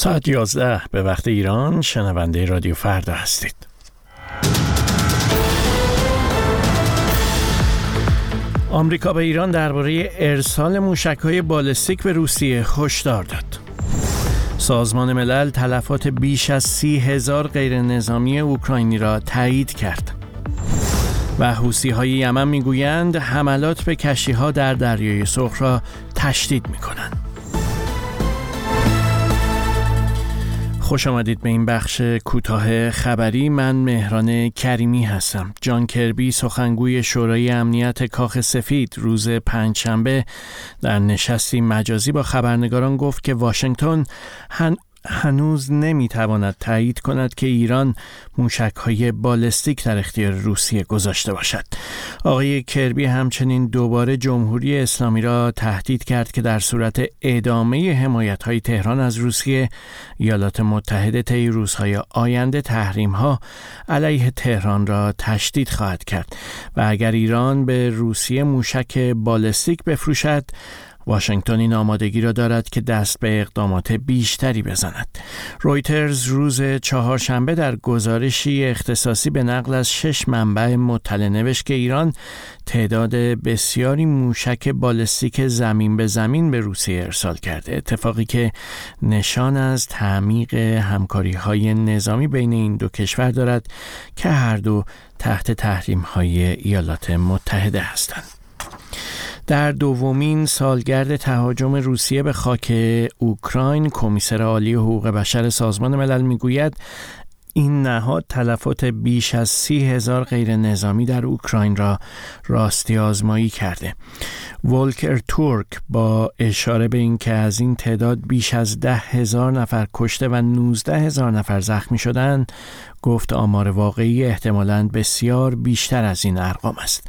ساعت 11 به وقت ایران شنونده رادیو فردا هستید. آمریکا به ایران درباره ارسال موشک‌های بالستیک به روسیه هشدار داد. سازمان ملل تلفات بیش از سی هزار غیر نظامی اوکراینی را تایید کرد. و حوسی های یمن می‌گویند حملات به کشتی ها در دریای سرخ را تشدید می کنند. خوش آمدید به این بخش کوتاه خبری. من مهران کریمی هستم. جان کربی سخنگوی شورای امنیت کاخ سفید روز پنجشنبه در نشستی مجازی با خبرنگاران گفت که واشنگتن هنوز نمی‌تواند تایید کند که ایران موشک های بالستیک در اختیار روسیه گذاشته باشد. آقای کربی همچنین دوباره جمهوری اسلامی را تهدید کرد که در صورت ادامه حمایت های تهران از روسیه ایالات متحده طی روزهای آینده تحریم ها علیه تهران را تشدید خواهد کرد و اگر ایران به روسیه موشک بالستیک بفروشد واشنگتن این آمادگی را دارد که دست به اقدامات بیشتری بزند. رویترز روز چهارشنبه در گزارشی اختصاصی به نقل از شش منبع مطلع نوشت که ایران تعداد بسیاری موشک بالستیک زمین به زمین به روسیه ارسال کرده اتفاقی که نشان از تعمیق همکاری های نظامی بین این دو کشور دارد که هر دو تحت تحریم های ایالات متحده هستند. در دومین سالگرد تهاجم روسیه به خاک اوکراین کمیسر عالی حقوق بشر سازمان ملل می‌گوید این نهاد تلفات بیش از سی هزار غیر نظامی در اوکراین را راستی آزمایی کرده. ولکر تورک با اشاره به اینکه از این تعداد بیش از ده هزار نفر کشته و 19 هزار نفر زخمی شدند گفت آمار واقعی احتمالاً بسیار بیشتر از این ارقام است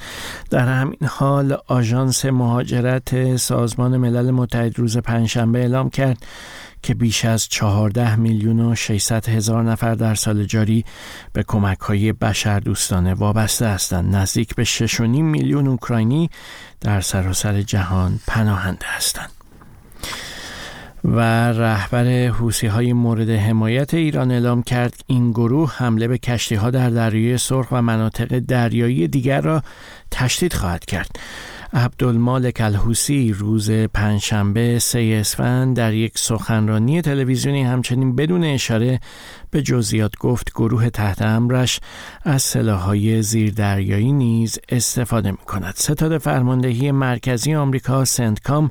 در همین حال آژانس مهاجرت سازمان ملل متحد روز پنجشنبه اعلام کرد که بیش از 14 میلیون و 600 هزار نفر در سال جاری به کمک های بشر دوستانه وابسته هستند. نزدیک به 6.5 میلیون اوکراینی در سراسر جهان پناهنده هستند. و رهبر حوسی های مورد حمایت ایران اعلام کرد این گروه حمله به کشتی ها در دریای سرخ و مناطق دریایی دیگر را تشدید خواهد کرد. عبدالمالک الحوسی روز پنجشنبه سه اسفند در یک سخنرانی تلویزیونی همچنین بدون اشاره به جزئیات گفت گروه تحت امرش از سلاحهای زیردریایی نیز استفاده می کند. ستاد فرماندهی مرکزی آمریکا سنتکام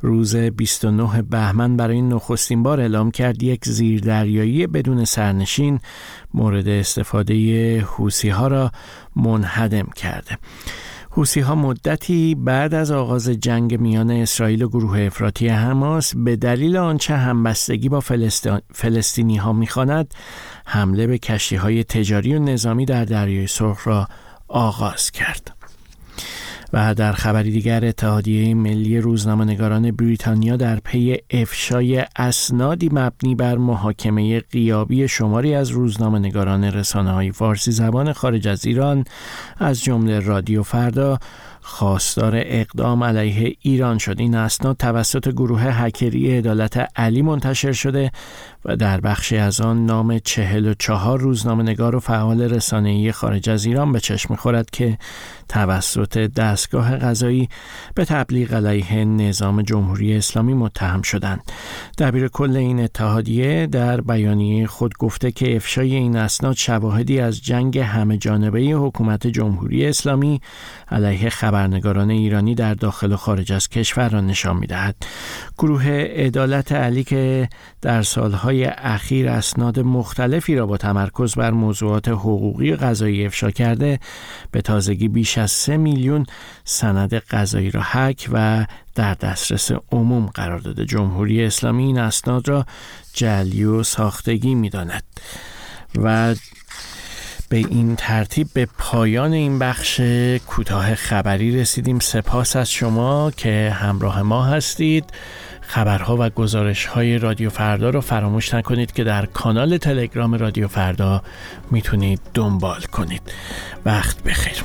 روز 29 بهمن برای نخستین بار اعلام کرد یک زیردریایی بدون سرنشین مورد استفاده حوسی ها را منهدم کرده. حوسی ها مدتی بعد از آغاز جنگ میان اسرائیل و گروه افراطی حماس به دلیل آنچه همبستگی با فلسطینی ها می‌خواند حمله به کشتی های تجاری و نظامی در دریای سرخ را آغاز کرد. و در خبری دیگر اتحادیه ملی روزنامه‌نگاران بریتانیا در پی افشای اسنادی مبنی بر محاکمه قیابی شماری از روزنامه‌نگاران رسانه‌های فارسی زبان خارج از ایران از جمله رادیو فردا خواستار اقدام علیه ایران شد. این اسناد توسط گروه هکری عدالت علی منتشر شده و در بخشی از آن نام چهل و چهار روزنامه نگار و فعال رسانه‌ای خارج از ایران به چشم می‌خورد که توسط دستگاه قضایی به تبلیغ علیه نظام جمهوری اسلامی متهم شدند. دبیر کل این اتحادیه در بیانیه خود گفته که افشای این اسناد شواهدی از جنگ همه جانبه حکومت جمهوری اسلامی علیه خبرنگاران ایرانی در داخل و خارج از کشور را نشان می‌دهد. گروه عدالت علی که در سالهای های اخیر اسناد مختلفی را با تمرکز بر موضوعات حقوقی قضایی افشا کرده به تازگی بیش از سه میلیون سند قضایی را حک و در دسترس عموم قرار داده. جمهوری اسلامی این اسناد را جلی و ساختگی می داند و به این ترتیب به پایان این بخش کوتاه خبری رسیدیم. سپاس از شما که همراه ما هستید. خبرها و گزارش های رادیو فردا رو فراموش نکنید که در کانال تلگرام رادیو فردا می‌تونید دنبال کنید. وقت بخیر.